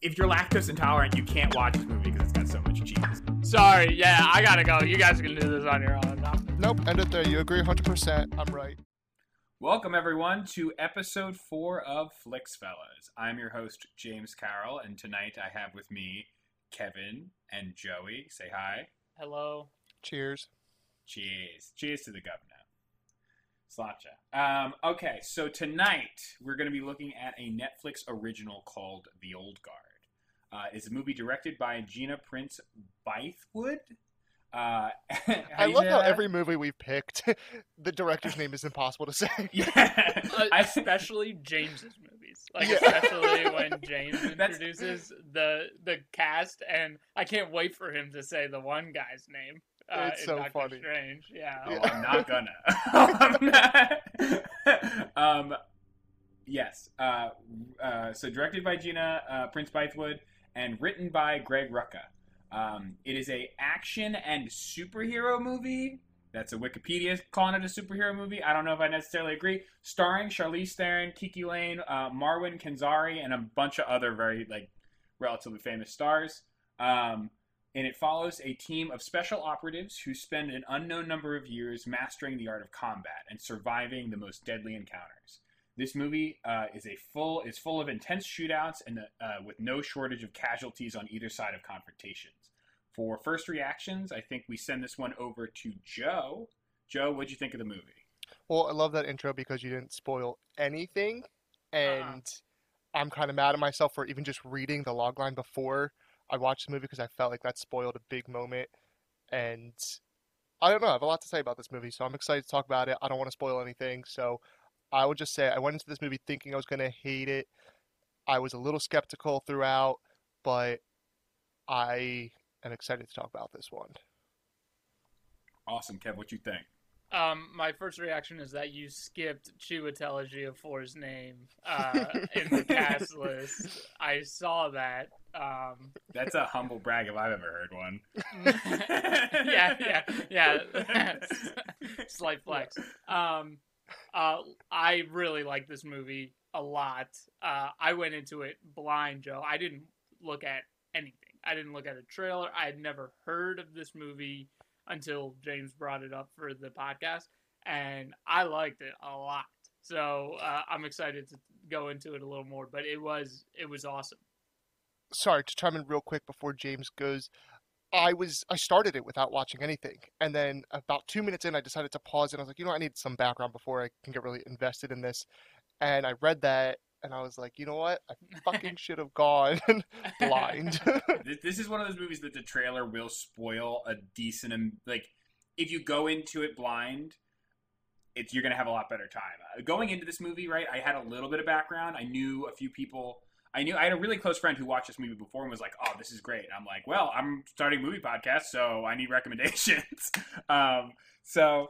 if you're lactose intolerant, you can't watch this movie because it's got so much cheese. Sorry, yeah, I gotta go. You guys can do this on your own. Nope, end it there. You agree 100%. I'm right. Welcome everyone to episode four of Flix Fellas. I'm your host James Carroll, and tonight I have with me Kevin and Joey. Say hi. Hello. Cheers. Cheers. Cheers to the governor. Slacha. Um, okay, so tonight we're going to be looking at a Netflix original called The Old Guard. Uh, it's a movie directed by Gina Prince Bythewood. Uh, I love how every movie we've picked, the director's name is impossible to say. Yeah. Uh, especially James's movies, like Yeah. especially when James That's- introduces the the cast, and I can't wait for him to say the one guy's name. Uh, It's in so Doctor funny. Strange, yeah. Oh, I'm not gonna. I'm not. um, yes. Uh, uh, so directed by Gina uh, Prince Bythewood and written by Greg Rucka. Um, it is a action and superhero movie. That's a Wikipedia calling it a superhero movie. I don't know if I necessarily agree. Starring Charlize Theron, Kiki Layne, uh, Marwan Kenzari, and a bunch of other very like relatively famous stars. Um, and it follows a team of special operatives who spend an unknown number of years mastering the art of combat and surviving the most deadly encounters. This movie uh, is a full is full of intense shootouts and uh, with no shortage of casualties on either side of confrontations. For first reactions, I think we send this one over to Joe. Joe, what'd you think of the movie? Well, I love that intro because you didn't spoil anything, and I'm kind of mad at myself for even just reading the logline before I watched the movie because I felt like that spoiled a big moment. And I don't know, I have a lot to say about this movie, so I'm excited to talk about it. I don't want to spoil anything, so I would just say I went into this movie thinking I was going to hate it. I was a little skeptical throughout, but I am excited to talk about this one. Awesome, Kev. What you think? Um, my first reaction is that you skipped Chiwetel Ejiofor's name uh, in the cast list. I saw that. Um, That's a humble brag if I've ever heard one. yeah, yeah, yeah. Slight flex. Um, uh, I really like this movie a lot. Uh, I went into it blind, Joe. I didn't look at anything. I didn't look at a trailer. I had never heard of this movie until James brought it up for the podcast, and I liked it a lot. So uh, I'm excited to go into it a little more. But it was it was awesome. sorry to chime in real quick before James goes. I was I started it without watching anything, and then about two minutes in, I decided to pause and I was like, you know, I need some background before I can get really invested in this. And I read that, and I was like, you know what, I fucking should have gone blind. This is one of those movies that the trailer will spoil a decent like if you go into it blind it's you're gonna have a lot better time uh, going into this movie right i had a little bit of background i knew a few people i knew i had a really close friend who watched this movie before and was like oh this is great. I'm like well i'm starting a movie podcast so i need recommendations. Um, so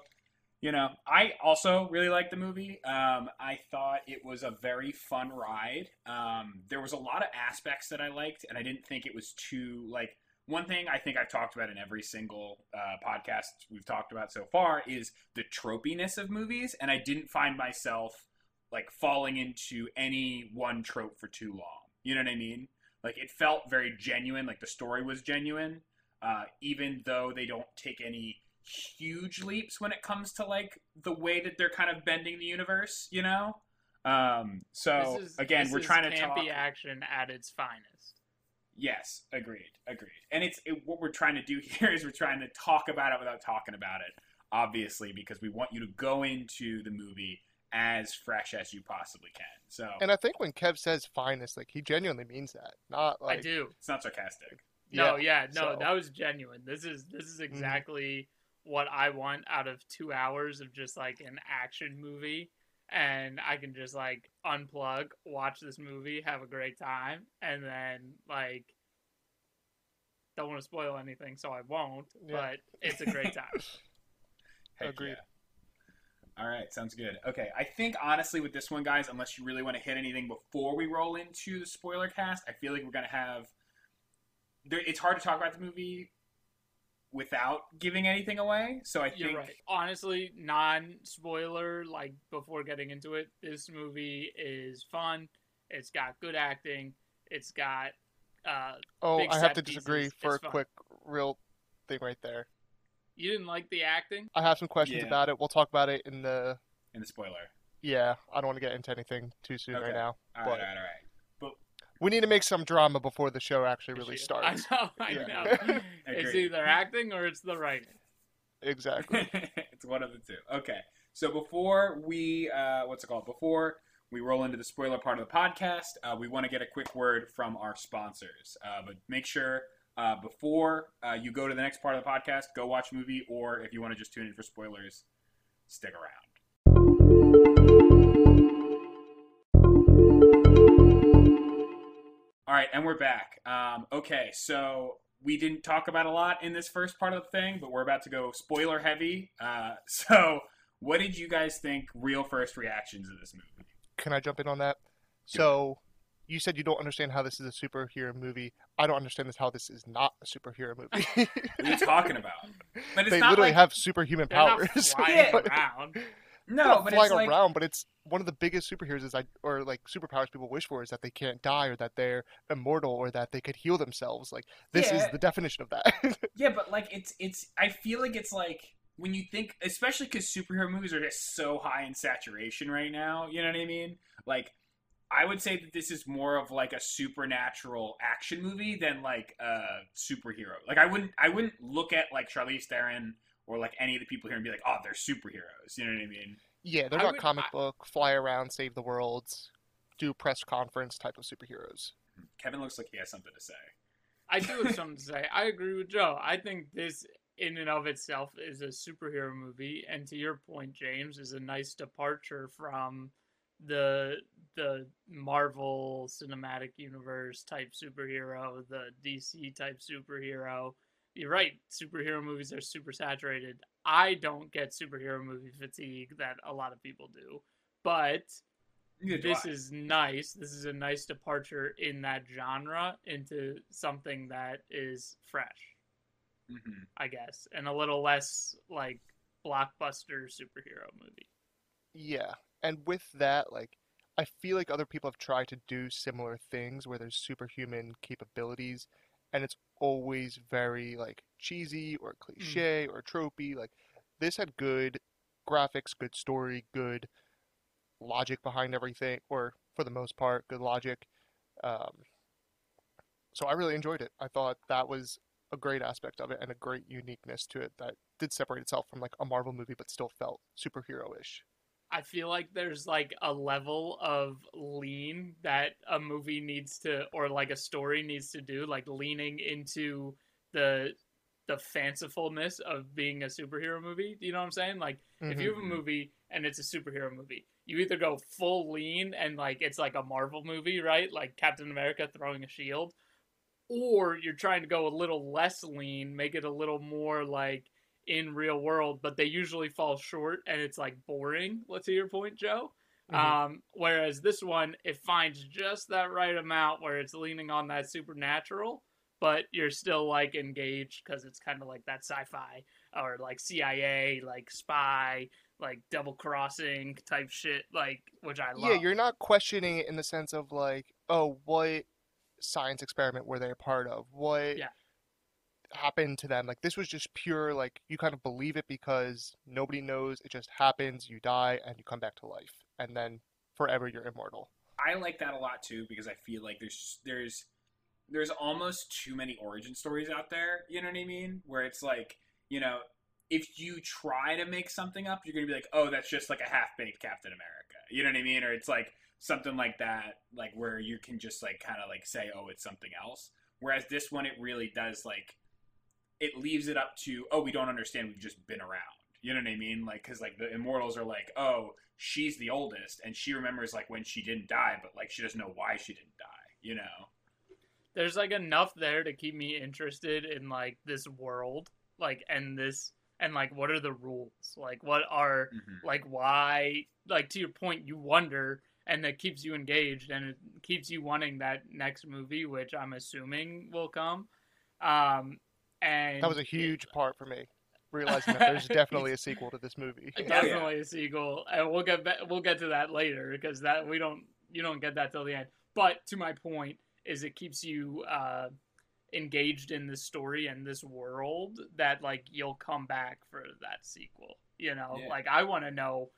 you know i also really liked the movie. Um, i thought it was a very fun ride. Um, there was a lot of aspects that i liked and i didn't think it was too like one thing i think i've talked about in every single uh, podcast we've talked about so far is the tropiness of movies and i didn't find myself like falling into any one trope for too long you know what i mean like it felt very genuine like the story was genuine uh, even though they don't take any huge leaps when it comes to like the way that they're kind of bending the universe, you know. Um, so is- again, we're trying to talk. action at its finest. Yes, agreed, agreed. And it's it, what we're trying to do here is we're trying to talk about it without talking about it, obviously, because we want you to go into the movie as fresh as you possibly can. So and I think when Kev says finest, like he genuinely means that, not like I do. it's not sarcastic. No, yeah, no, so- Mm-hmm. that was genuine. This is this is exactly what I want out of two hours of just like an action movie, and I can just like unplug, watch this movie, have a great time, and then like don't want to spoil anything, so I won't. Yeah. But it's a great time. Agreed. yeah. All right, sounds good. Okay, I think honestly with this one, guys, unless you really want to hit anything before we roll into the spoiler cast, I feel like we're gonna have. There, it's hard to talk about the movie without giving anything away. So I You're think right. Honestly, non spoiler, like before getting into it, this movie is fun. It's got good acting. It's got uh, Oh, big I have set to disagree pieces, for a fun. quick, real thing right there. You didn't like the acting. I have some questions Yeah. about it. We'll talk about it in the. In the spoiler. Yeah, I don't want to get into anything too soon Okay. right now. All right, But- all right, all right. We need to make some drama before the show actually really starts. I know, I Yeah. know. it's either acting or it's the writing. Exactly. it's one of the two. Okay. So before we, uh, what's it called? Before we roll into the spoiler part of the podcast, uh, we want to get a quick word from our sponsors. Uh, but make sure uh, before uh, you go to the next part of the podcast, go watch a movie, or if you want to just tune in for spoilers, stick around. All right, and we're back. Um, okay, so we didn't talk about a lot in this first part of the thing, but we're about to go spoiler heavy. Uh, so, what did you guys think? Real first reactions of this movie? Can I jump in on that? Sure. So, you said you don't understand how this is a superhero movie. I don't understand this how this is not a superhero movie. What are you talking about? But it's they not literally like have superhuman powers. flying Yeah. around. No, not but flying it's like but it's one of the biggest superheroes is I or like superpowers people wish for is that they can't die or that they're immortal or that they could heal themselves. Like this is the definition of that. yeah, but like it's it's. I feel like it's like when you think, especially because superhero movies are just so high in saturation right now. You know what I mean? Like. I would say that this is more of like a supernatural action movie than like a superhero. Like I wouldn't I wouldn't look at like Charlize Theron or like any of the people here and be like, oh, they're superheroes. You know what I mean? yeah, they're I not would- comic I- book, fly around, save the world, do press conference type of superheroes. Kevin looks like he has something to say. I do have something to say. I agree with Joe. I think this, in and of itself, is a superhero movie, and to your point, James, is a nice departure from the the Marvel Cinematic Universe type superhero, the DC type superhero. You're right. Superhero movies are super saturated. I don't get superhero movie fatigue that a lot of people do, but Neither this is nice. This is a nice departure in that genre into something that is fresh, Mhm. I guess, and a little less like blockbuster superhero movie. Yeah, and with that, like, I feel like other people have tried to do similar things where there's superhuman capabilities, and it's always very like cheesy or cliche or tropey. Like, this had good graphics, good story, good logic behind everything, or for the most part, good logic. Um, so I really enjoyed it. I thought that was a great aspect of it and a great uniqueness to it that did separate itself from like a Marvel movie, but still felt superhero-ish. I feel like there's like a level of lean that a movie needs to, or like a story needs to do, like leaning into the the fancifulness of being a superhero movie. Do you know what I'm saying? Like if you have a Mhm. movie and it's a superhero movie, you either go full lean and like it's like a Marvel movie, right? Like Captain America throwing a shield, or you're trying to go a little less lean, make it a little more like in real world, but they usually fall short and it's like boring. Let's hear your point, Joe. Mhm. Um, whereas this one, it finds just that right amount where it's leaning on that supernatural, but you're still like engaged because it's kind of like that sci-fi or like CIA, like spy, like double crossing type shit, like which I love. Yeah, you're not questioning it in the sense of like, oh, what science experiment were they a part of? What Yeah. Happened to them? Like this was just pure like you kind of believe it because nobody knows. It just happens. You die and you come back to life, and then forever you're immortal. I like that a lot too because I feel like there's there's there's almost too many origin stories out there. You know what I mean? Where it's like you know if you try to make something up, you're gonna be like, oh, that's just like a half baked Captain America. You know what I mean? Or it's like something like that, like where you can just like kind of like say, oh, it's something else. Whereas this one, it really does like it leaves it up to, oh, we don't understand. We've just been around. You know what I mean? Like, because like the immortals are like, oh, she's the oldest, and she remembers like when she didn't die, but like she doesn't know why she didn't die. You know? There's like enough there to keep me interested in like this world, like and this and like what are the rules? Like what are Mm-hmm. like why like to your point you wonder and that keeps you engaged and it keeps you wanting that next movie which i'm assuming will come um and That was a huge part for me, realizing that there's definitely a sequel to this movie. yeah. definitely a sequel and we'll get ba- we'll get to that later because that we don't you don't get that till the end but to my point is it keeps you uh, engaged in this story and this world that like you'll come back for that sequel. You know, Yeah. like I want to know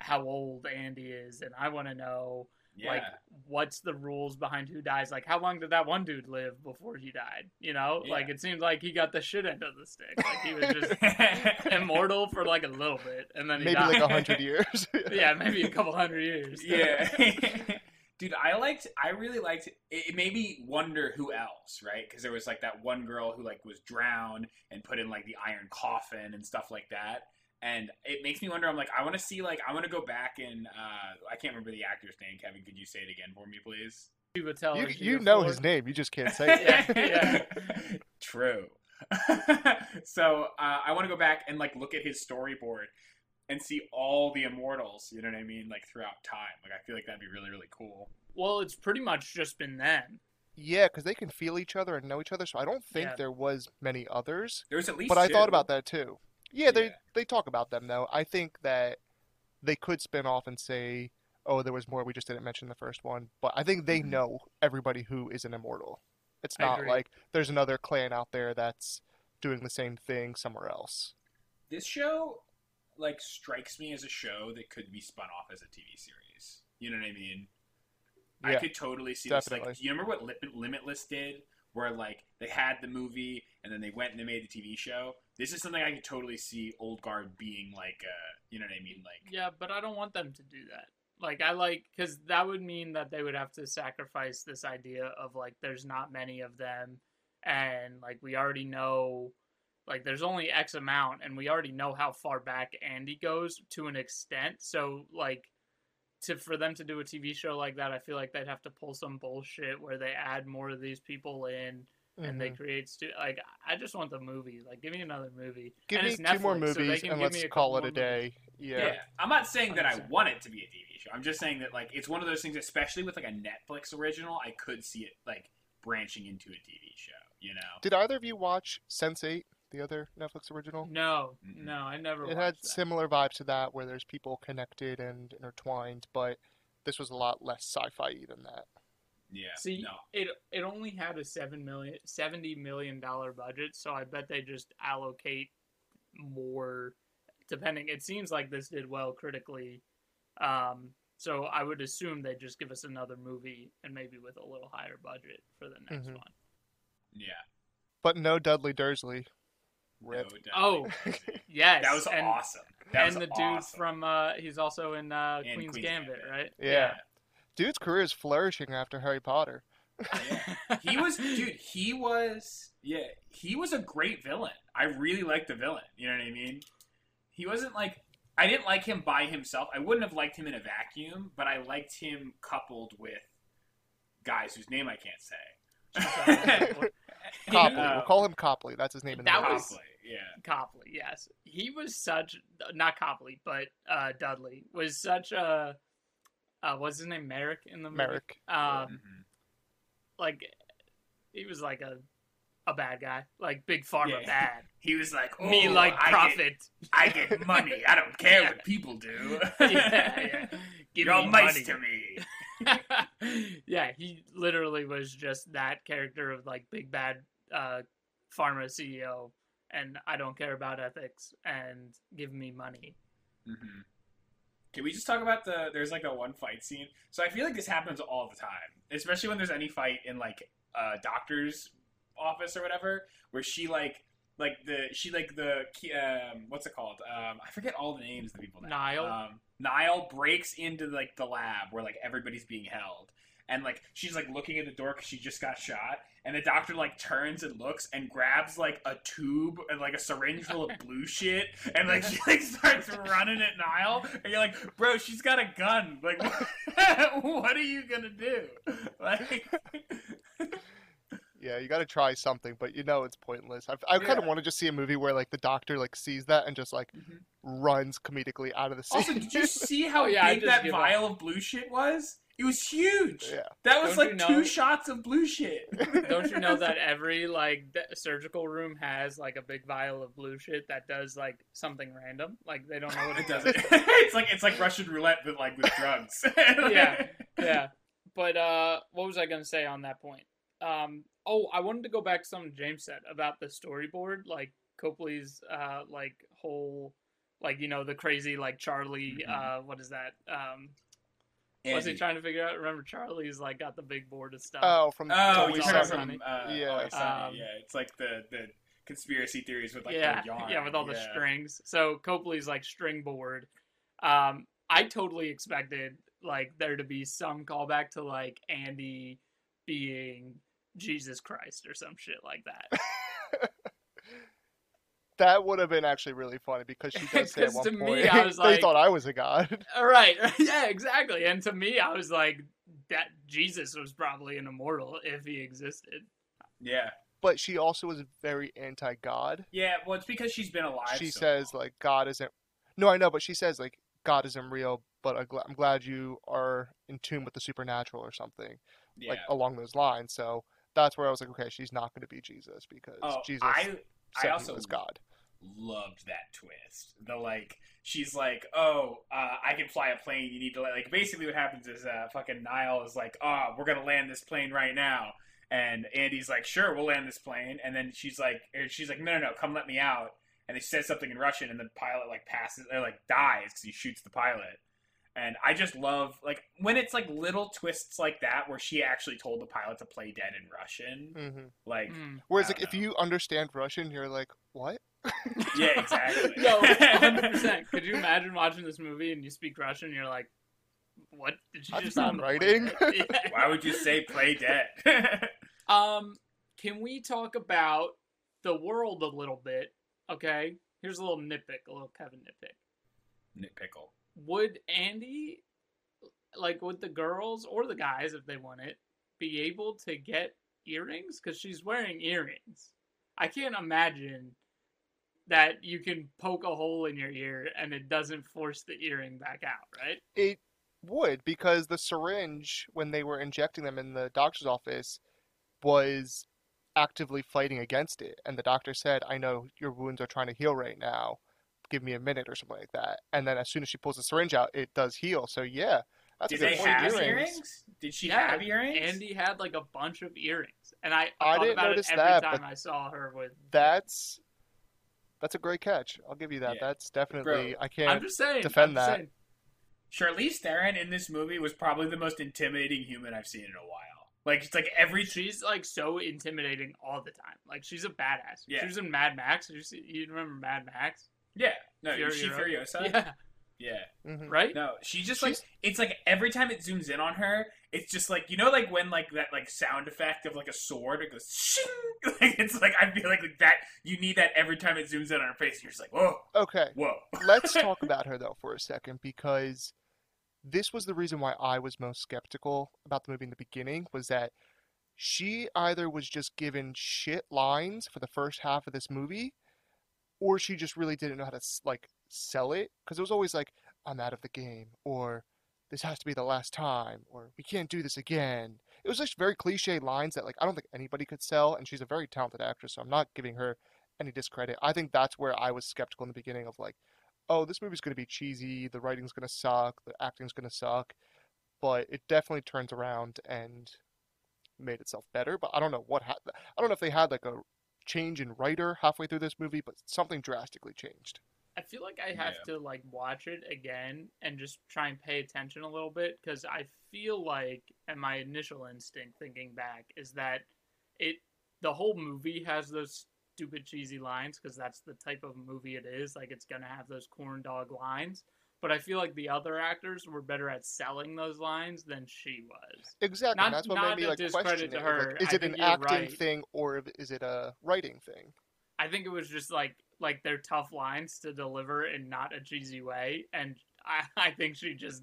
how old Andy is, and I want to know Yeah. like what's the rules behind who dies. Like how long did that one dude live before he died? You know, Yeah. like it seems like he got the shit end of the stick. Like he was just immortal for like a little bit, and then he Maybe died. like a hundred years. yeah, maybe a couple hundred years. yeah. Dude, I liked. I really liked. It, it made me wonder who else, right? Because there was like that one girl who like was drowned and put in like the iron coffin and stuff like that. And it makes me wonder. I'm like, I want to see like I want to go back and uh, I can't remember the actor's name. Kevin, could you say it again for me, please? You you know his name, you just can't say it. Yeah, yeah. True. so uh, I want to go back and like look at his storyboard and see all the immortals. You know what I mean? Like throughout time. Like I feel like that'd be really really cool. Well, it's pretty much just been them. Yeah, because they can feel each other and know each other, so I don't think Yeah. there was many others. There was at least. But I thought about that too. Yeah, they Yeah. they talk about them though. I think that they could spin off and say, "Oh, there was more. We just didn't mention the first one." But I think they Mhm. know everybody who is an immortal. It's not like there's another clan out there that's doing the same thing somewhere else. this show like strikes me as a show that could be spun off as a TV series. You know what I mean? Yeah, I could totally see this. Like, do you remember what Lim- Limitless did? Where like they had the movie and then they went and they made the TV show. This is something I could totally see Old Guard being like. Uh, you know what I mean? Like. Yeah, but I don't want them to do that. Like I like because that would mean that they would have to sacrifice this idea of like there's not many of them, and like we already know, like there's only X amount, and we already know how far back Andy goes to an extent. So like, to for them to do a TV show like that, I feel like they'd have to pull some bullshit where they add more of these people in. And they Mhm. create stu- like I just want the movie. Like, give me another movie. give and me it's two more Netflix, so they movies can and let's me call it a day. Yeah. Yeah. I'm not saying that I want it to be a TV show. I'm just saying that like it's one of those things, especially with like a Netflix original, I could see it like branching into a TV show. You know? Did either of you watch Sense8, the other Netflix original? No, no, I never. It watched had that. similar vibes to that, where there's people connected and intertwined, but this was a lot less sci-fi than that. Yeah. See, no. it it only had a seven million, seventy million dollar budget, so I bet they just allocate more, depending. It seems like this did well critically, um, so I would assume they just give us another movie and maybe with a little higher budget for the next Mhm. one. Yeah. But no Dudley Dursley. Rip. No, Oh, definitely. Yes, that was and, awesome. That and was the dude from uh, he's also in uh, Queen's, Queen's Gambit, Gambit. right? Yeah. Dude's career is flourishing after Harry Potter. Yeah. he was dude he was yeah he was a great villain i really liked the villain you know what i mean he wasn't like i didn't like him by himself i wouldn't have liked him in a vacuum but i liked him coupled with guys whose name i can't say Copley. Uh, we'll call him Copley. That's his name in the That movie. was- Copley, yeah Copley, yes. He was such not Copley, but uh, Dudley was such a uh, what's his name? Merrick in the movie. Merrick. Um, Mhm. like he was like a a bad guy, like big pharma Yeah. bad. he was like oh, Me like I profit. get, I get money i don't care Yeah. what people do yeah, yeah. Give you're all me nice money. to me yeah, he literally was just that character of like big bad uh, pharma CEO, and I don't care about ethics and give me money. hmm Can we just talk about the? There's like a one fight scene. So I feel like this happens all the time, especially when there's any fight in like a doctor's office or whatever, where she like like the she like the um what's it called? Um, I forget all the names of the people now. Nile. Um, Nile breaks into like the lab where like everybody's being held. And like she's like looking at the door because she just got shot, and the doctor like turns and looks and grabs like a tube and like a syringe full of blue shit, and like she like starts running at Nile, and you're like, bro, she's got a gun. Like, what are you gonna do? Like, Yeah, you got to try something, but you know it's pointless. I, I kind of Yeah. want to just see a movie where like the doctor like sees that and just like Mhm. runs comedically out of the scene. also, did you see how Oh, yeah, big that give up. vial of blue shit was? It was huge. yeah. That was Don't like you two shots of blue shit. Don't you know that every like d- surgical room has like a big vial of blue shit that does like something random? Like they don't know what It it does does. it's like it's like Russian roulette, but like with drugs. Yeah. yeah. but uh, what was I gonna say on that point? Um, oh, I wanted to go back to something James said about the storyboard, like Copley's uh, like whole, like you know the crazy like Charlie. Mhm. Uh, what is that? Um, what's he trying to figure out? Remember Charlie's like got the big board of stuff. Oh, from Oh, Always we Always saw Sunny. Sunny. from uh, Yeah. Um, yeah. It's like the the conspiracy theories with like yeah, the yarn. yeah, with all the strings. So Copley's like string board. Um, I totally expected like there to be some callback to like Andy being Jesus Christ or some shit like that. That would have been actually really funny because she does say at 'Cause one to me, point, I was they like- thought I was a god. Uh, right. yeah, exactly. And to me, I was like, that Jesus was probably an immortal if he existed. Yeah. But she also was very anti-god. Yeah, well it's because she's been alive. She so says long. like God isn't. No, I know, but she says like God isn't real. But I'm I'm glad you are in tune with the supernatural or something yeah. like along those lines. So that's where I was like, okay, she's not going to be Jesus because oh, Jesus I said I also he was God. Loved that twist. The like, she's like, "Oh, uh, I can fly a plane. You need to like." like basically, what happens is, uh, fucking Nile is like, "Oh, we're gonna land this plane right now," and Andy's like, "Sure, we'll land this plane." And then she's like, or she's like, "No, no, no, come let me out." And they says something in Russian, and the pilot like passes or like dies because he shoots the pilot. And I just love like when it's like little twists like that where she actually told the pilot to play dead in Russian. hmm Like, Mm. Whereas like don't if you understand Russian, you're like, what? yeah, exactly. Yo, 100%. Could you imagine watching this movie and you speak Russian and you're like, what did you That's just bad tell me to play writing. Yeah. Why would you say play dead? Um, can we talk about the world a little bit? Okay, here's a little nitpick, a little Kevin nitpick. Nitpickle. Would Andy, like, would the girls or the guys, if they want it, be able to get earrings? Because she's wearing earrings. I can't imagine that you can poke a hole in your ear and it doesn't force the earring back out, right? It would because the syringe when they were injecting them in the doctor's office was actively fighting against it, and the doctor said, "I know your wounds are trying to heal right now. Give me a minute or something like that." And then as soon as she pulls the syringe out, it does heal. So yeah, that's Did a good they point. have earrings. earrings? Did she Yeah, have earrings? Andy had like a bunch of earrings, and I, I thought didn't about notice it every that, time I saw her with. That's that's a great catch. I'll give you that. Yeah. That's definitely I can't. I'm just saying. defend I'm just that. saying. Charlize Theron in this movie was probably the most intimidating human I've seen in a while. Like it's like every She's like so intimidating all the time. Like she's a badass. Yeah. She was in Mad Max. You, see, you remember Mad Max? yeah no Furio. is she Furiosa Yeah. yeah Mhm. Right. no she just like it's like every time it zooms in on her it's just like you know like when like that like sound effect of like a sword it goes shing like it's like I feel like, like that you need that every time it zooms in on her face and you're just like whoa Okay, whoa. Let's talk about her though for a second because this was the reason why I was most skeptical about the movie in the beginning was that she either was just given shit lines for the first half of this movie or she just really didn't know how to like sell it because it was always like I'm out of the game or this has to be the last time or we can't do this again. It was just very cliche lines that like I don't think anybody could sell and she's a very talented actress so I'm not giving her any discredit. I think that's where I was skeptical in the beginning of like oh, this movie's going to be cheesy, the writing's going to suck, the acting's going to suck, but it definitely turns around and made itself better. But I don't know what ha- I don't know if they had like a change in writer halfway through this movie, but something drastically changed. I feel like I have to like watch it again and just try and pay attention a little bit because I feel like, and my initial instinct thinking back is that it the whole movie has those stupid cheesy lines because that's the type of movie it is. Like it's gonna have those corn dog lines. But I feel like the other actors were better at selling those lines than she was. Exactly. Not- that's what not made me a like discredit question to it. her, Like, is I it an acting right. thing or is it a writing thing? I think it was just like like they're tough lines to deliver in not a cheesy way, and I, I think she just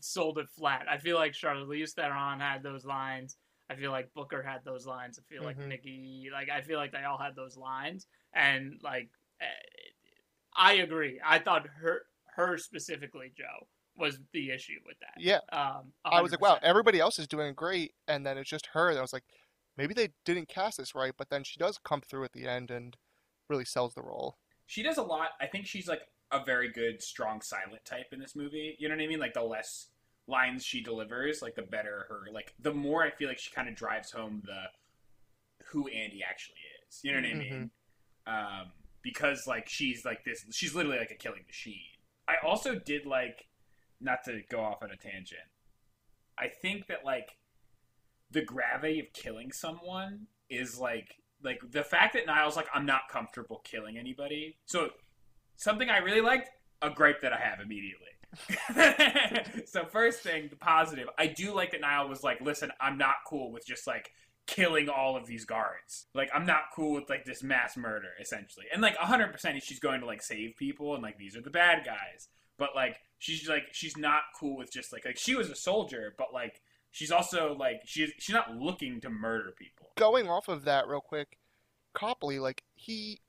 sold it flat. I feel like Charlize Theron had those lines. I feel like Booker had those lines. I feel like Mhm. Nicky, like I feel like they all had those lines, and like eh, I agree. I thought her her specifically, Joe, was the issue with that. Yeah. Um, I was like, wow, everybody else is doing great, and then it's just her. And I was like, maybe they didn't cast this right, but then she does come through at the end and really sells the role. she does a lot. I think she's like a very good, strong, silent type in this movie. You know what I mean? Like the less lines she delivers, like the better her. Like the more I feel like she kind of drives home the who Andy actually is. You know what I mean? Um, because like she's like this, she's literally like a killing machine. I also did like, not to go off on a tangent. I think that like the gravity of killing someone is like like the fact that Nile's like I'm not comfortable killing anybody. So something I really liked, a gripe that I have immediately. so first thing, the positive, I do like that Niall was like, listen, I'm not cool with just like killing all of these guards. Like I'm not cool with like this mass murder essentially. And like 100% she's going to like save people and like these are the bad guys. But like she's like she's not cool with just like like she was a soldier, but like she's also like she's she's not looking to murder people. Going off of that real quick, Copley, like he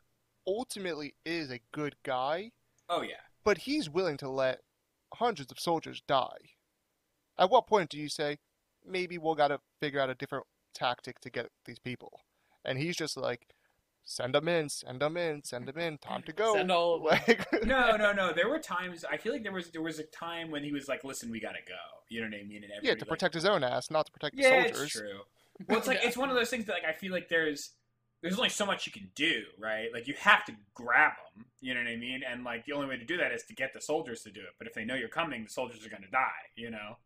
ultimately is a good guy, Oh yeah. but he's willing to let hundreds of soldiers die. At what point do you say, maybe we'll gotta figure out a different tactic to get these people? And he's just like, send them in, send them in, send them in, time to go. Send all. Like, No, no, no. There were times I feel like there was there was a time when he was like, "Listen, we gotta go." You know what I mean? And yeah, to like, protect his own ass, not to protect the Yeah, soldiers. it's true. Well, it's like it's one of those things that like I feel like there's there's only so much you can do, right? Like you have to grab them. You know what I mean? And like the only way to do that is to get the soldiers to do it. But if they know you're coming, the soldiers are going to die. You know.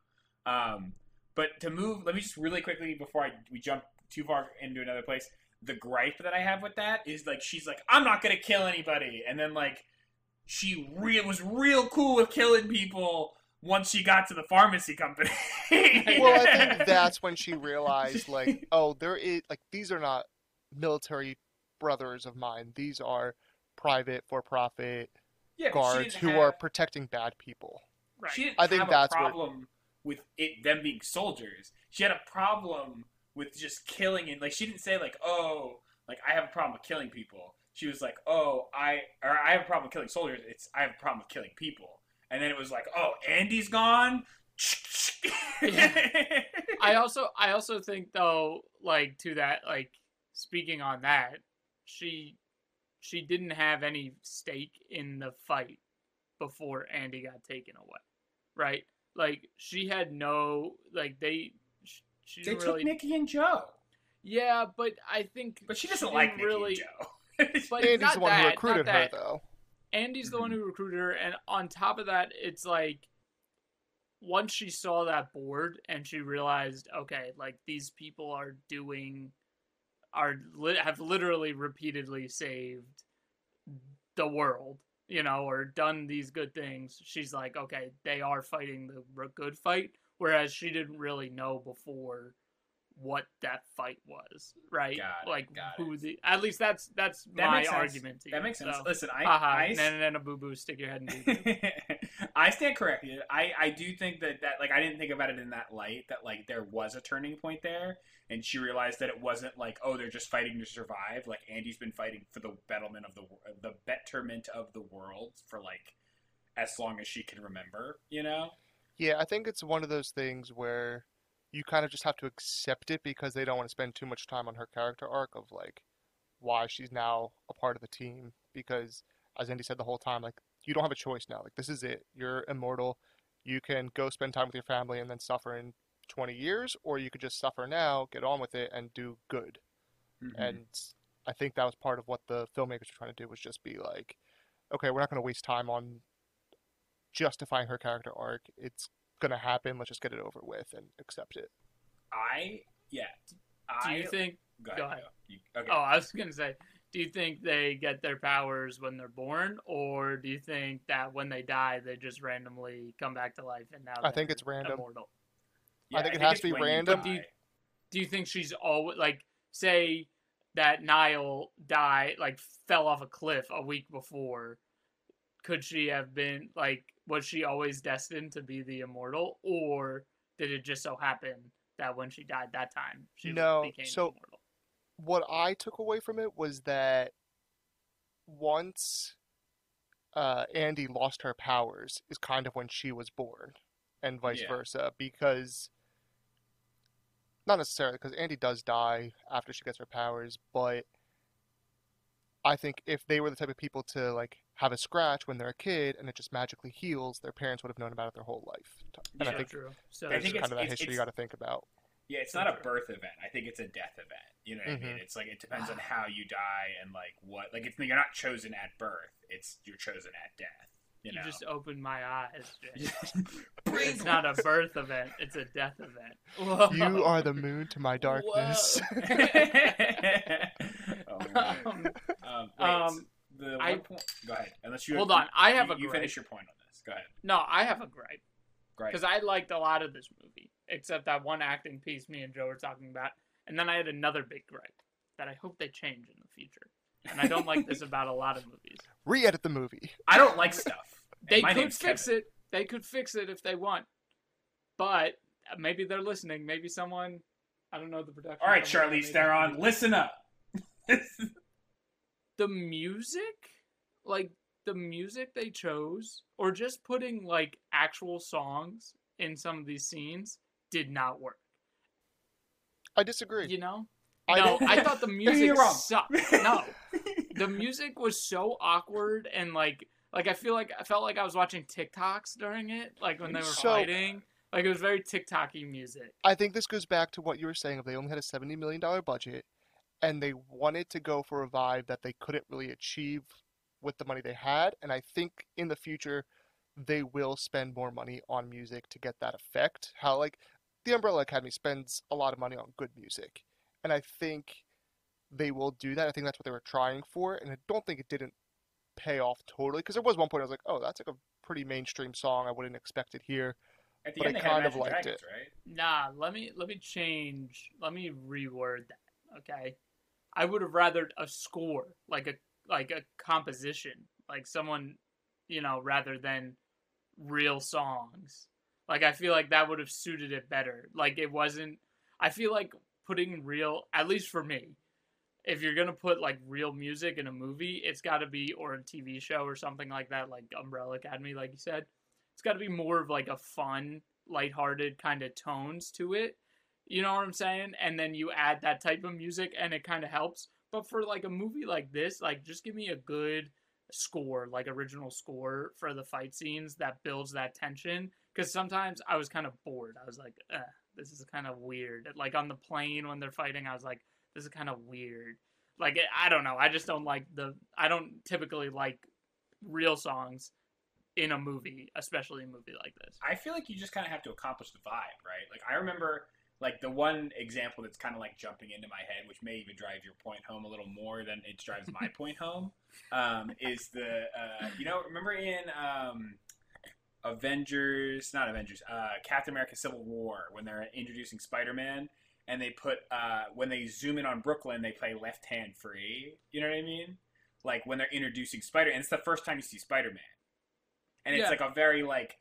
Um, but to move, let me just really quickly before I we jump too far into another place. The gripe that I have with that is like she's like I'm not going to kill anybody, and then like she real was real cool with killing people once she got to the pharmacy company. well, I think that's when she realized, like, oh, there is like these are not military brothers of mine. These are private, for-profit Yeah, guards who have- are protecting bad people. Right. She didn't I think have that's a where- problem with it them being soldiers. She had a problem with just killing and like she didn't say like, oh, like I have a problem with killing people. She was like, oh, I or I have a problem with killing soldiers. It's I have a problem with killing people. And then it was like, oh, Andy's gone. I also I also think though, like to that, like speaking on that, she she didn't have any stake in the fight before Andy got taken away, right? Like she had no like they. Sh- She they didn't took really, Nicky and Joe, yeah, but I think, but she doesn't didn't like Nicky really. and Joe. But Andy's not the one that, who recruited her, though. Andy's the one Mhm. who recruited her, and on top of that, it's like once she saw that board and she realized, okay, like these people are doing, are have literally repeatedly saved the world, you know, or done these good things. She's like, okay, they are fighting the good fight, whereas she didn't really know before what that fight was, right? Got it, like who the at least that's that's That my argument to you. that makes sense. so. Listen, I, Haha, I boo boo, stick your head in. I stand corrected. I, I do think that, that like I didn't think about it in that light that like there was a turning point there and she realized that it wasn't like oh they're just fighting to survive like Andy's been fighting for the betterment of the the betterment of the world for like as long as she can remember you know Yeah, I think it's one of those things where you kind of just have to accept it because they don't want to spend too much time on her character arc of like why she's now a part of the team. Because as Andy said the whole time, like you don't have a choice now. Like this is it. You're immortal. You can go spend time with your family and then suffer in 20 years, or you could just suffer now, get on with it, and do good. Mhm. And I think that was part of what the filmmakers were trying to do was just be like, okay, we're not going to waste time on justifying her character arc. It's gonna happen. Let's just get it over with and accept it. I yeah Do I you think? go ahead, go ahead. You- okay Oh, I was gonna say, do you think they get their powers when they're born, or do you think that when they die they just randomly come back to life and now? I think it's random. Immortal. Yeah, think it has to be random. Do you- Do you think she's always like, say that Nile died, like fell off a cliff a week before? Could she have been like? Was she always destined to be the immortal, or did it just so happen that when she died that time she No, became so- immortal? What I took away from it was that once uh, Andy lost her powers is kind of when she was born, and vice Yeah. versa. Because not necessarily because Andy does die after she gets her powers, but I think if they were the type of people to like have a scratch when they're a kid and it just magically heals, their parents would have known about it their whole life. And Yeah. I think true. So I think kind it's- of that it's- history you got to think about. Yeah, it's not a birth event. I think it's a death event. You know what I mean? Mhm. It's like it depends on how you die and like what. Like it's you're not chosen at birth. It's you're chosen at death. You you know. just opened my eyes. Jay. It's not a birth event; it's a death event. Whoa. You are the moon to my darkness. oh. Um, Um, wait, um, the I- point. Go ahead. Unless you hold on, I have you, a you gripe. finish your point on this. Go ahead. No, I have a gripe Great. because I liked a lot of this movie, except that one acting piece me and Joe were talking about, and then I had another big gripe that I hope they change in the future. And I don't like this about a lot of movies. Re-edit the movie. I don't like stuff. They could fix Kevin. it. They could fix it if they want, but uh, maybe they're listening. Maybe someone, I don't know the production. All right, company, Charlize maybe- Theron, listen up. the music like the music they chose or just putting like actual songs in some of these scenes did not work I disagree. you know I no i thought the music sucked no the music was so awkward and like like i feel like i felt like i was watching tiktoks during it like when they were So- fighting like it was very tiktoky music I think this goes back to what you were saying of they only had a $70 million budget and they wanted to go for a vibe that they couldn't really achieve with the money they had. And I think in the future, they will spend more money on music to get that effect. How, like, the Umbrella Academy spends a lot of money on good music. And I think they will do that. I think that's what they were trying for. And I don't think it didn't pay off totally. Because there was one point I was like, oh, that's like a pretty mainstream song. I wouldn't expect it here. At the But end, I they had kind of liked Dragons, it. right? Nah, let me let me change. Let me reword that. Okay, I would have rather a score, like a like a composition, like someone, you know, rather than real songs. Like I feel like that would have suited it better. Like it wasn't. I feel like putting real, at least for me, if you're gonna put like real music in a movie, it's got to be or a TV show or something like that, like Umbrella Academy, like you said. It's got to be more of like a fun, lighthearted kind of tones to it. You know what I'm saying? And then you add that type of music, and it kind of helps. But for like a movie like this, like just give me a good score, like original score for the fight scenes that builds that tension. Because sometimes I was kind of bored. I was like, eh, this is kind of weird. Like on the plane when they're fighting, I was like, this is kind of weird. Like I don't know. I just don't like the. I don't typically like real songs in a movie, especially a movie like this. I feel like you just kind of have to accomplish the vibe, right? Like I remember, like the one example that's kind of like jumping into my head, which may even drive your point home a little more than it drives my point home, um, is the uh, you know remember in um, Avengers, not Avengers, uh, Captain America: Civil War when they're introducing Spider Man. And they put uh, when they zoom in on Brooklyn, they play "Left Hand Free." You know what I mean? Like when they're introducing Spider, and it's the first time you see Spider Man, and it's Yeah. like a very like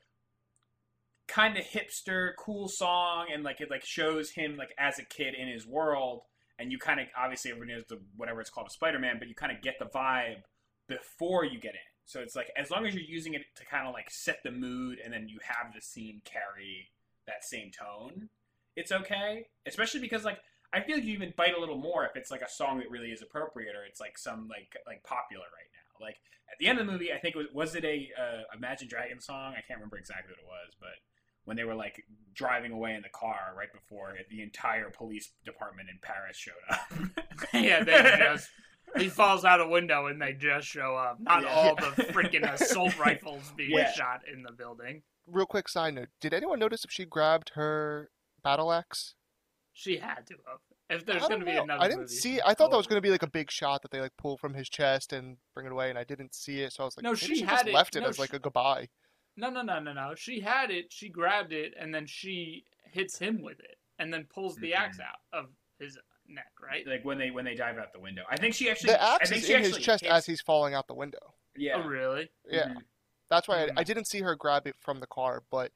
kind of hipster cool song and like it like shows him like as a kid in his world and you kind of obviously everybody knows the whatever it's called spider-man but you kind of get the vibe before you get in so it's like as long as you're using it to kind of like set the mood and then you have the scene carry that same tone it's okay especially because like i feel like you even bite a little more if it's like a song that really is appropriate or it's like some like like popular right now like at the end of the movie i think it was was it a uh, imagine dragon song i can't remember exactly what it was but when they were like driving away in the car right before the entire police department in Paris showed up. yeah, they just he falls out a window and they just show up. Not Yeah. all the freaking assault rifles being Yeah. shot in the building. Real quick side note: Did anyone notice if she grabbed her battle axe? She had to have. If there's going to be know. another I didn't movie, see. I thought that was going to be like a big shot that they like pull from his chest and bring it away, and I didn't see it. So I was like, No, maybe she she had just it- left it no, as like a goodbye. No, no, no, no, no. She had it. She grabbed it, and then she hits him with it, and then pulls the axe Mhm. out of his neck. Right? like when they when they dive out the window. I think she actually The I axe think is she in his chest hits- as he's falling out the window. yeah. Oh, really? Yeah, Mhm. that's why Mhm. I, I didn't see her grab it from the car, but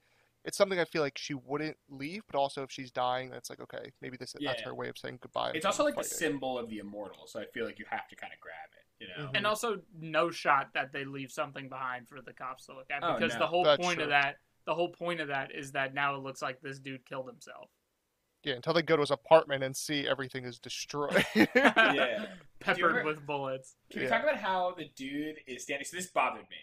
it's something I feel like she wouldn't leave. But also, if she's dying, that's like okay, maybe this that's Yeah. her way of saying goodbye. It's also like the fighting. symbol of the immortal, so I feel like you have to kind of grab it, you know. Mhm. And also, no shot that they leave something behind for the cops to look at Oh, because no. the whole That's point of that, the whole point of that is that now it looks like this dude killed himself. Yeah, until they go to his apartment and see everything is destroyed. yeah. peppered remember- with bullets. Can we Yeah. talk about how the dude is standing? So this bothered me.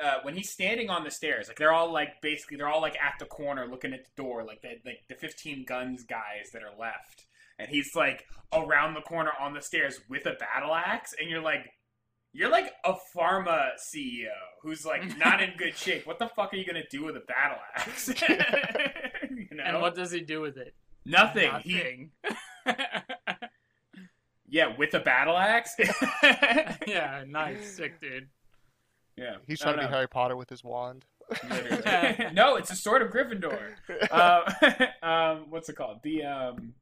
Uh, when he's standing on the stairs, like they're all like basically they're all like at the corner looking at the door, like the like the fifteen guns guys that are left, and he's like around the corner on the stairs with a battle axe, and you're like, you're like a pharma CEO who's like not in good shape. What the fuck are you gonna do with a battle axe? you know, And what does he do with it? nothing. He, Nothing. yeah, with a battle axe. yeah, nice, sick dude. Yeah, He's trying to be know. Harry Potter with his wand. No, it's a sword of Gryffindor. Um, um, what's it called? The um,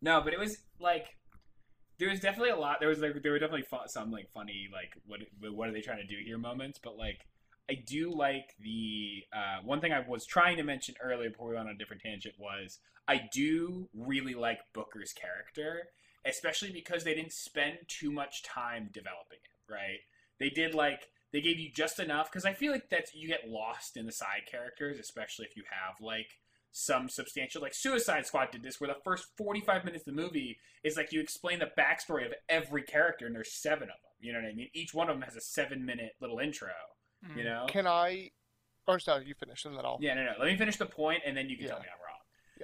no, but it was like there was definitely a lot. There was like there were definitely fun, some like funny like what what are they trying to do here moments, but like I do like the uh, one thing I was trying to mention earlier before we went on a different tangent was I do really like Booker's character, especially because they didn't spend too much time developing it. Right? They did like they gave you just enough because I feel like that's you get lost in the side characters, especially if you have like some substantial like Suicide Squad did this, where the first forty five minutes of the movie is like you explain the backstory of every character, and there's seven of them. You know what I mean? Each one of them has a seven minute little intro. Mm. You know? Can I? Or sorry, you finish and then I'll. Yeah, no, no. Let me finish the point, and then you can tell me I'm wrong.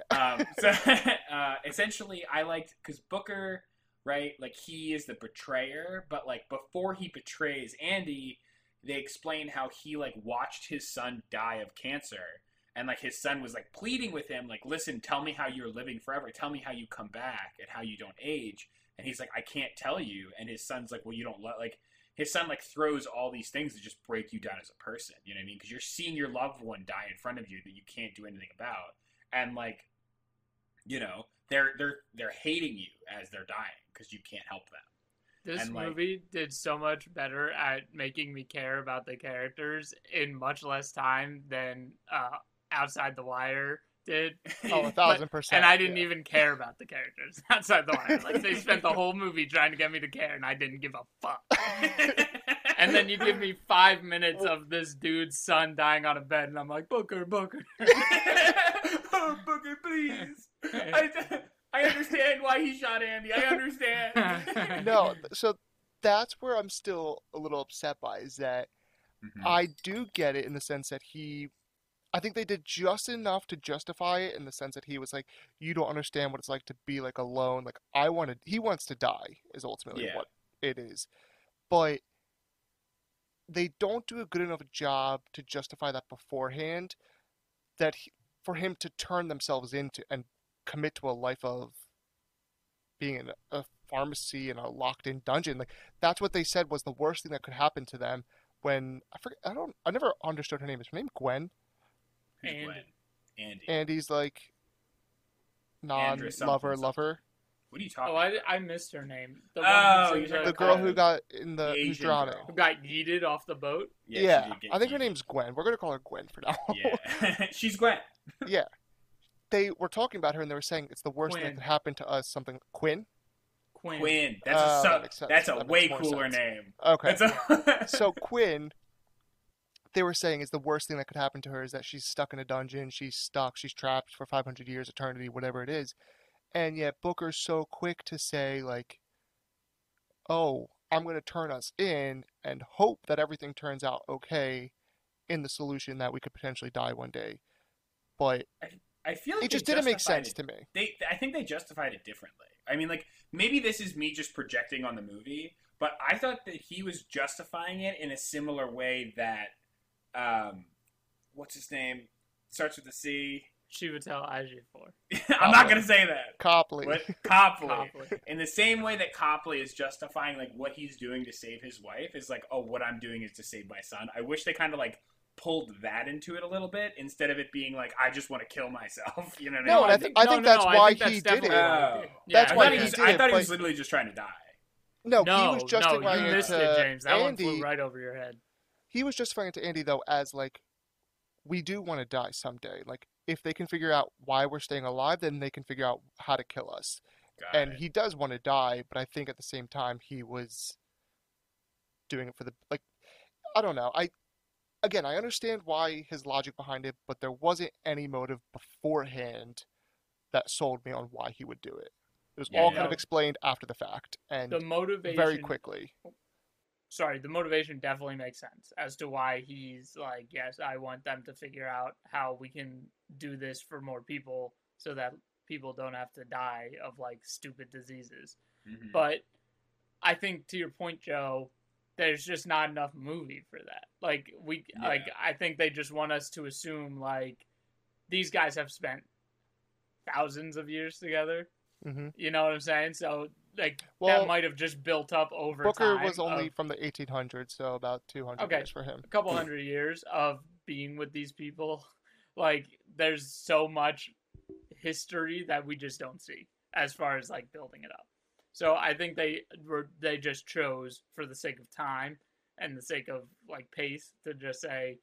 Um, so uh, essentially, I liked because Booker, right? Like he is the betrayer, but like before he betrays Andy, they explain how he like watched his son die of cancer, and like his son was like pleading with him, like, "Listen, tell me how you're living forever. Tell me how you come back and how you don't age." And he's like, "I can't tell you." And his son's like, "Well, you don't let like." His son like throws all these things that just break you down as a person. You know what I mean? Because you're seeing your loved one die in front of you that you can't do anything about and like you know they're they're they're hating you as they're dying because you can't help them This And, like- movie did so much better at making me care about the characters in much less time than uh, Outside the Wire did. Oh, a But- thousand percent. and I didn't yeah. even care about the characters outside the wire. Like they spent the whole movie trying to get me to care, and I didn't give a fuck. And then you give me five minutes of this dude's son dying on a bed, and I'm like, Booker, Booker. oh, Booker, please. I, I understand why he shot Andy. I understand. No, so that's where I'm still a little upset by is that Mhm. I do get it in the sense that he, I think they did just enough to justify it in the sense that he was like, you don't understand what it's like to be like alone. Like I wanted, he wants to die is ultimately Yeah. what it is, but they don't do a good enough job to justify that beforehand. That he, for him to turn themselves into and commit to a life of being in a pharmacy in a locked-in dungeon, like that's what they said was the worst thing that could happen to them when I forget I don't I never understood her name. Is her name Gwen? Who's Andy. Gwen? Andy. Andy's like Andra something, non-lover lover. what are you talking Oh, I, I missed her name. The Oh, who you're sings talking her- The girl who got in the, the who's Asian drowning. girl. who got yeeted off the boat. she Yeah, I think her name's Gwen. We're gonna call her Gwen for now. Yeah. She's Gwen. They were talking about her and they were saying it's the worst thing that Quynh. could happen to us. Something Quynh. Quynh. Quynh. That's a oh, that sub, makes sense. that's a That way cooler sense. name. Okay. A so Quynh, they were saying is the worst thing that could happen to her is that she's stuck in a dungeon, she's stuck, she's trapped for 500 years, eternity, whatever it is, and yet Booker's so quick to say like, "Oh, I'm going to turn us in and hope that everything turns out okay in the solution that we could potentially die one day," but I feel like it just didn't make sense it to me. they I think they justified it differently. I mean, like maybe this is me just projecting on the movie, but I thought that he was justifying it in a similar way that um, what's his name starts with a C. Chiwetel Ejiofor. I'm not gonna say that. Copley. What Copley? Copley. In the same way that Copley is justifying like what he's doing to save his wife is like, oh, what I'm doing is to save my son. I wish they kind of like pulled that into it a little bit instead of it being like, I just want to kill myself. You know what No, I and mean? I, th- I think that's why think he that's did it. definitely why he Oh. did. That's I why he he was, did I it, thought he was literally just trying to die. No, No, he was no, justifying you missed to it, James. That one flew right over your head. he was justifying it to Andy though as like we do want to die someday. Like if they can figure out why we're staying alive, then they can figure out how to kill us. Got and it. he does want to die, but I think at the same time he was doing it for the like I don't know. I again, I understand why his logic behind it, but there wasn't any motive beforehand that sold me on why he would do it. It was Yeah, all yeah. kind of explained after the fact and The motivation very quickly. sorry, the motivation definitely makes sense as to why he's like, yes, I want them to figure out how we can do this for more people so that people don't have to die of like stupid diseases. Mhm. But I think to your point, Joe, there's just not enough movie for that. Like we like I think they just want us to assume like these guys have spent thousands of years together. hmm You know what I'm saying? So like Well, that might have just built up over Booker time was only of- from the 1800s, so about 200 Okay. years for him. a couple hundred years of being with these people like there's so much history that we just don't see as far as like building it up so i think they were they just chose for the sake of time and the sake of like pace to just say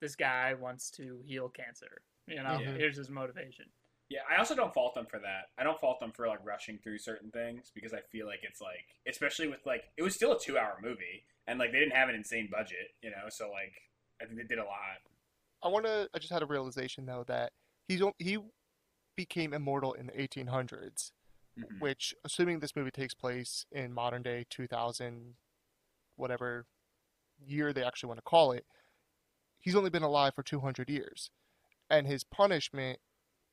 this guy wants to heal cancer you know Mhm. here's his motivation Yeah, I also don't fault them for that. I don't fault them for like rushing through certain things because I feel like it's like, especially with like, it was still a two-hour movie, and like they didn't have an insane budget, you know. So like, I think they did a lot. I want to. I just had a realization though that he's o- he became immortal in the 1800s, Mhm. which, assuming this movie takes place in modern day 2000, whatever year they actually want to call it, he's only been alive for 200 years, and his punishment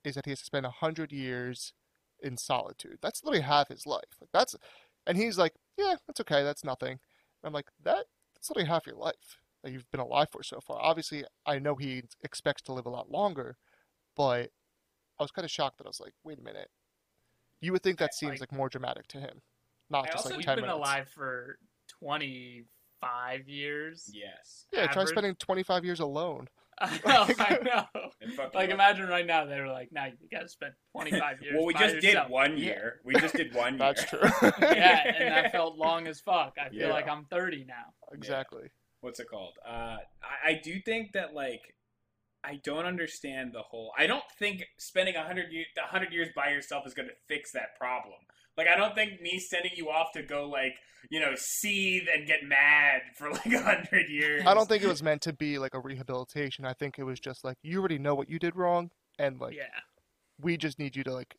is that he has to spend 100 years in solitude. That's literally half his life. Like that's, and he's like, yeah, that's okay. That's nothing. And I'm like, that that's literally half your life that you've been alive for so far. Obviously, I know he expects to live a lot longer, but I was kind of shocked that I was like, wait a minute. You would think that seems like- like more dramatic to him, not I just also- like we've 10 been minutes. alive for 25 years Yes. Yeah, try average. spending 25 years alone. I know, I know. Like imagine right now they were like, "Now you gotta spend 25 years." Well, we by just yourself." did one Yeah. year. We just did one That's true. yeah, and that felt long as fuck. I feel Yeah. like I'm 30 now. exactly. What's it called? Uh, I, I do think that like I don't understand the whole. I don't think spending a hundred years, a hundred years by yourself is going to fix that problem. Like I don't think me sending you off to go like you know seethe and get mad for like a hundred years. I don't think it was meant to be like a rehabilitation. I think it was just like you already know what you did wrong, and like yeah, we just need you to like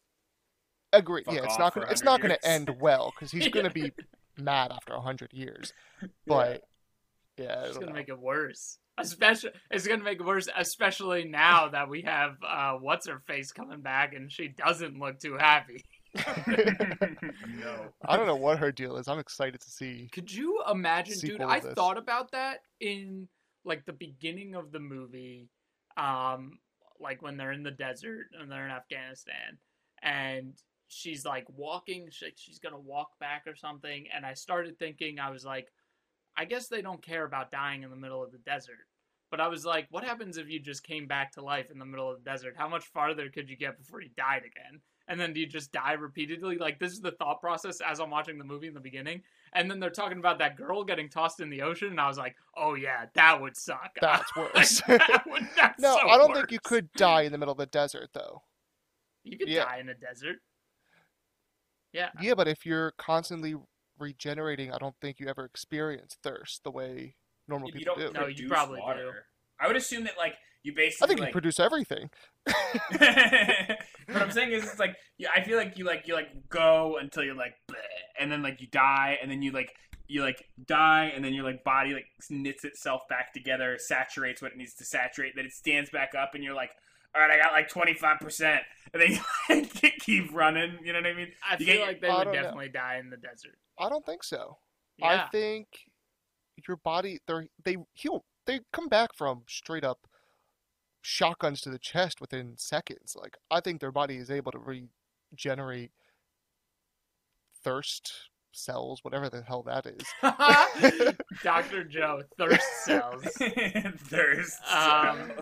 agree. Fuck yeah, it's not gonna it's 100 not gonna years. end well because he's gonna be mad after a hundred years. But yeah, I it's gonna know. make it worse. Especially, it's gonna make it worse, especially now that we have uh, what's her face coming back and she doesn't look too happy. no. I don't know what her deal is. I'm excited to see. Could you imagine, dude? I this. thought about that in like the beginning of the movie, um, like when they're in the desert and they're in Afghanistan, and she's like walking, she, she's gonna walk back or something, and I started thinking, I was like, I guess they don't care about dying in the middle of the desert. But I was like, what happens if you just came back to life in the middle of the desert? How much farther could you get before you died again? And then do you just die repeatedly? Like this is the thought process as I'm watching the movie in the beginning. And then they're talking about that girl getting tossed in the ocean, and I was like, "Oh yeah, that would suck." That's worse. that would, that's no, so I don't think you could die in the middle of the desert though. You could Yeah. die in a desert. Yeah. Yeah, but if you're constantly regenerating, I don't think you ever experience thirst the way normal If you people don't do. No, you produce probably do. water, I would assume that like you basically. I basically think you produce everything. what I'm saying is, it's like yeah, I feel like you like you like go until you're like, bleh, and then like you die, and then you like you like die, and then your like body like knits itself back together, saturates what it needs to saturate, then it stands back up, and you're like, all right, I got like 25 percent, and they like, keep running. You know what I mean? I You feel get- like they I would don't know. definitely die in the desert. I don't think so. Yeah. I think your body they they heal they come back from straight up shotguns to the chest within seconds. Like I think their body is able to regenerate thirst cells, whatever the hell that is. Dr. Joe, thirst cells. Thirst. Um,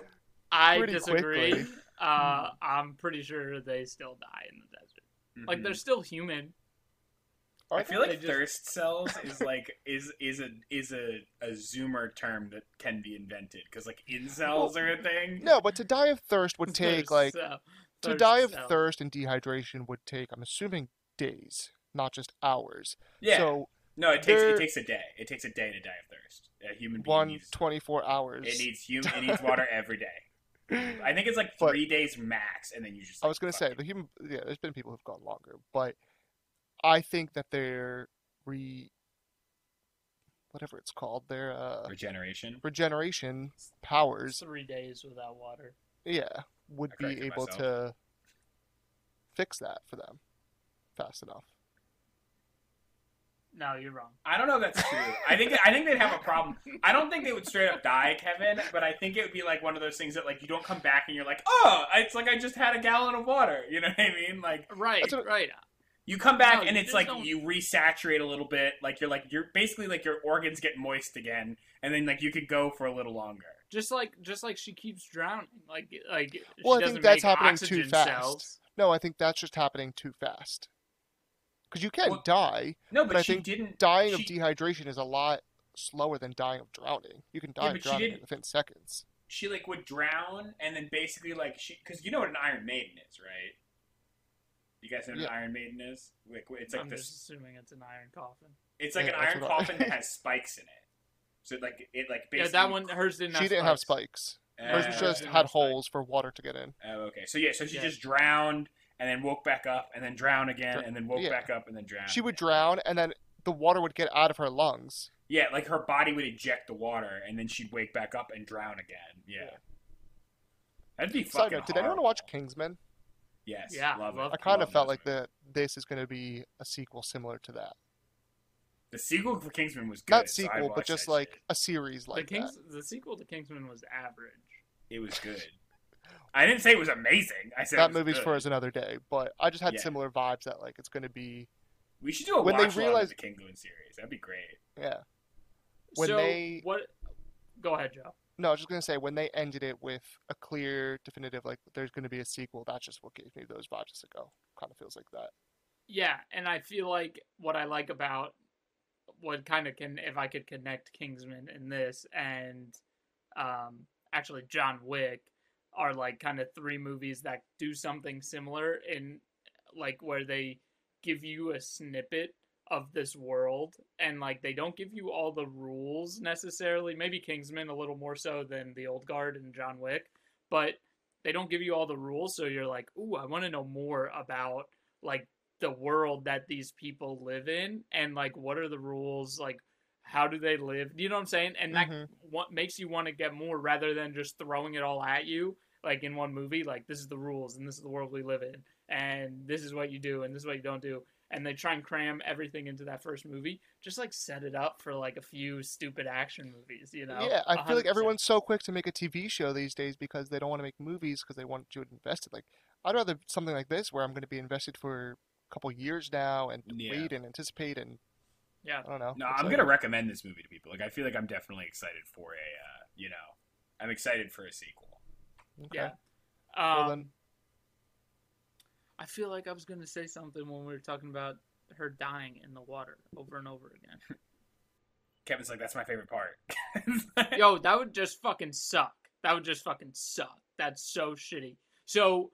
I Pretty disagree. quickly. Uh, I'm pretty sure they still die in the desert. Like Mhm. they're still human. I feel like just- thirst cells is like is is a is a, a zoomer term that can be invented because like incels are a thing. No, but to die of thirst would take Thirst like cell- to die of cell. thirst and dehydration would take I'm assuming days, not just hours. Yeah. So no, it takes there- it takes a day. It takes a day to die of thirst. A human being one needs 24 hours. it needs human it needs water every day. I think it's like But- three days max, and then you just. I was gonna say it. the human. Yeah, there's been people who've gone longer, but I think that their re whatever it's called, their uh, Regeneration. regeneration powers, Three days without water. yeah, would I be able myself. to fix that for them fast enough. No, you're wrong. I don't know if that's true. I think I think they'd have a problem. I don't think they would straight up die, Kevin. But I think it would be like one of those things that like you don't come back and you're like, oh, it's like I just had a gallon of water. You know what I mean? Like Right, what- right. you come back No, and it's like don't- you resaturate a little bit. Like you're like you're basically like your organs get moist again, and then like you could go for a little longer. Just like just like she keeps drowning. Like like she Well, I think that's happening too fast. cells. No, I think that's just happening too fast. Because you can Well, die. No, but, But I she think didn't. Dying she, of dehydration is a lot slower than dying of drowning. You can die Yeah, of drowning within seconds. she like would drown and then basically like she because you know what an Iron Maiden is, right? You guys know what Yeah. an Iron Maiden is? Like it's like I'm this. just assuming it's an iron coffin. It's like Yeah, an iron what coffin that has spikes in it. So like it like basically Yeah, that one hers didn't. She have didn't have spikes. spikes. Hers Uh, was just had have spikes. holes for water to get in. Oh, okay. So yeah, so she Yeah. just drowned and then woke back up and then drown again Dr- and then woke yeah. back up and then drown. She would again. drown, and then the water would get out of her lungs. Yeah, like her body would eject the water and then she'd wake back up and drown again. Yeah. Yeah. That'd be Side fucking note: Did anyone watch Kingsman? Yes. Yeah, love love it. I kind of felt like movies. that this is going to be a sequel similar to that. The sequel for Kingsman was good. Not so sequel, but just like shit. a series like the Kings, the sequel to Kingsman was average. It was good. I didn't say it was amazing. I said That it was movie's good. for us another day, but I just had Yeah. similar vibes that like it's going to be We should do a when they watch along realize- of the Kingsman series. That'd be great. yeah. When so they- what? Go ahead, Joe. No, I was just gonna say when they ended it with a clear, definitive, like there's gonna be a sequel. That's just what gave me those vibes to go. Kind of feels like that. Yeah, and I feel like what I like about what kind of can if I could connect Kingsman in this and um actually John Wick are like kind of three movies that do something similar in like where they give you a snippet of this world and like they don't give you all the rules necessarily. Maybe Kingsman a little more so than the old guard and John Wick but they don't give you all the rules so you're like ooh I want to know more about like the world that these people live in and like what are the rules like how do they live you know what i'm saying and that Mhm. what makes you want to get more rather than just throwing it all at you like in one movie like this is the rules and this is the world we live in and this is what you do and this is what you don't do and they try and cram everything into that first movie just like set it up for like a few stupid action movies you know yeah, I feel like everyone's so quick to make a TV show these days because they don't want to make movies because they want you invested. Like I'd rather something like this where I'm going to be invested for a couple years now and Yeah. wait and anticipate and yeah I don't know. No, I'm excited. gonna recommend this movie to people. Like, I feel like I'm definitely excited for a, uh, you know, I'm excited for a sequel. Okay. yeah Well, um, then- I feel like I was going to say something when we were talking about her dying in the water over and over again. Kevin's like, that's my favorite part. Yo, that would just fucking suck. That would just fucking suck. That's so shitty. So,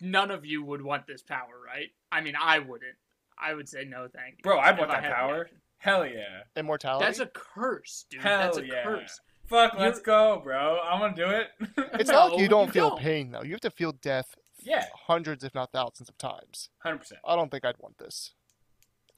none of you would want this power, right? I mean, I wouldn't. I would say no, thank you. Bro, I'd want that had the power. Hell yeah. Immortality. That's a curse, dude. Hell That's a yeah. curse. Fuck, You're- let's go, bro. I'm gonna do it. It's not like you don't you feel don't. pain though. You have to feel death yeah, hundreds, if not thousands, of times. hundred percent. I don't think I'd want this.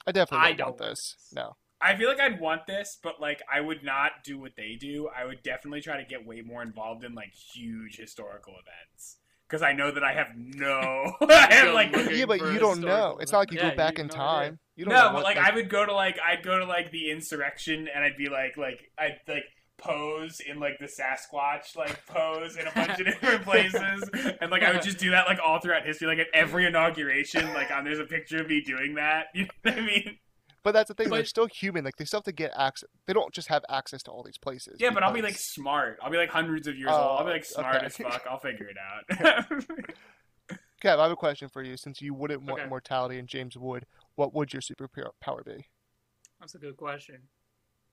I definitely I don't, don't want want this. this. No. I feel like I'd want this, but like I would not do what they do. I would definitely try to get way more involved in like huge historical events because I know that I have no. I have like Yeah, but you don't know. It's not like you event. go back you in have no time. You don't no, know but what, like, I would go to like I'd go to like the insurrection and I'd be like like I'd like pose in like the Sasquatch like pose in a bunch of different places and like I would just do that like all throughout history like at every inauguration like um, there's a picture of me doing that you know what I mean But that's the thing. they're still human. Like they still have to get access. They don't just have access to all these places. yeah but I'll be like smart I'll be like hundreds of years Oh, old I'll be like smart okay. as fuck I'll figure it out Kev, I have a question for you. Since you wouldn't want Okay. immortality and James would, what would your superpower be? That's a good question.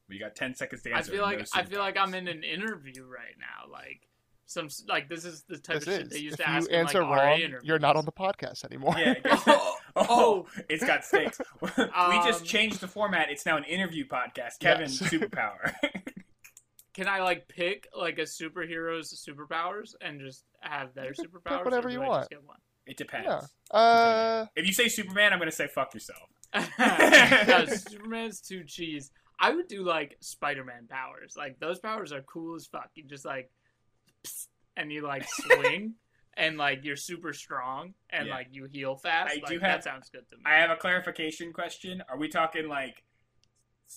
you got 10 seconds to answer. I answer feel like no I feel like I'm in an interview right now. Like some like this is the type This of shit they used If to you ask answer in, like, RA wrong, you're not on the podcast anymore. yeah Oh, oh, it's got stakes we just Um, changed the format it's now an interview podcast Kevin's Yes. superpower Can I like pick like a superhero's superpowers and just have their superpowers? or whatever do you I want. Just get one? It depends. Yeah. Uh, If you say Superman, I'm gonna say fuck yourself. no, Superman's too cheese. I would do like Spider-Man powers. Like those powers are cool as fuck. You just like, psst, and you like swing, and like you're super strong, and Yeah. like you heal fast. I like, do that sounds good to me. I have a clarification question. Are we talking like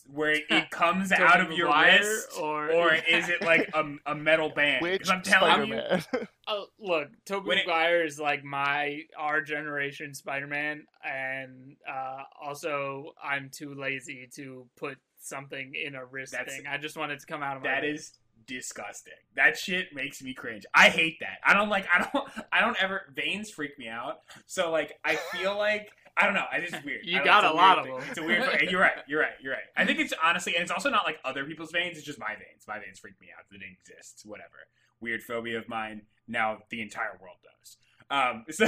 where it comes out of your Maguire, wrist, or or is it like a, a metal band? which Because I'm telling you, Spider-Man? Oh, look, Tobey When it- Maguire is like my our generation Spider-Man, and uh, also I'm too lazy to put something in a wrist thing. I just want it to come out of my. that wrist. is disgusting. That shit makes me cringe. I hate that. I don't like. I don't. I don't ever. Veins freak me out. So like, I feel like. I don't know. I just weird. You got it's a lot weird of thing. them. It's a weird. You're right. You're right. You're right. I think it's honestly, and it's also not like other people's veins. It's just my veins. My veins freak me out. That it exists. Whatever. Weird phobia of mine. Now the entire world does. Um. So,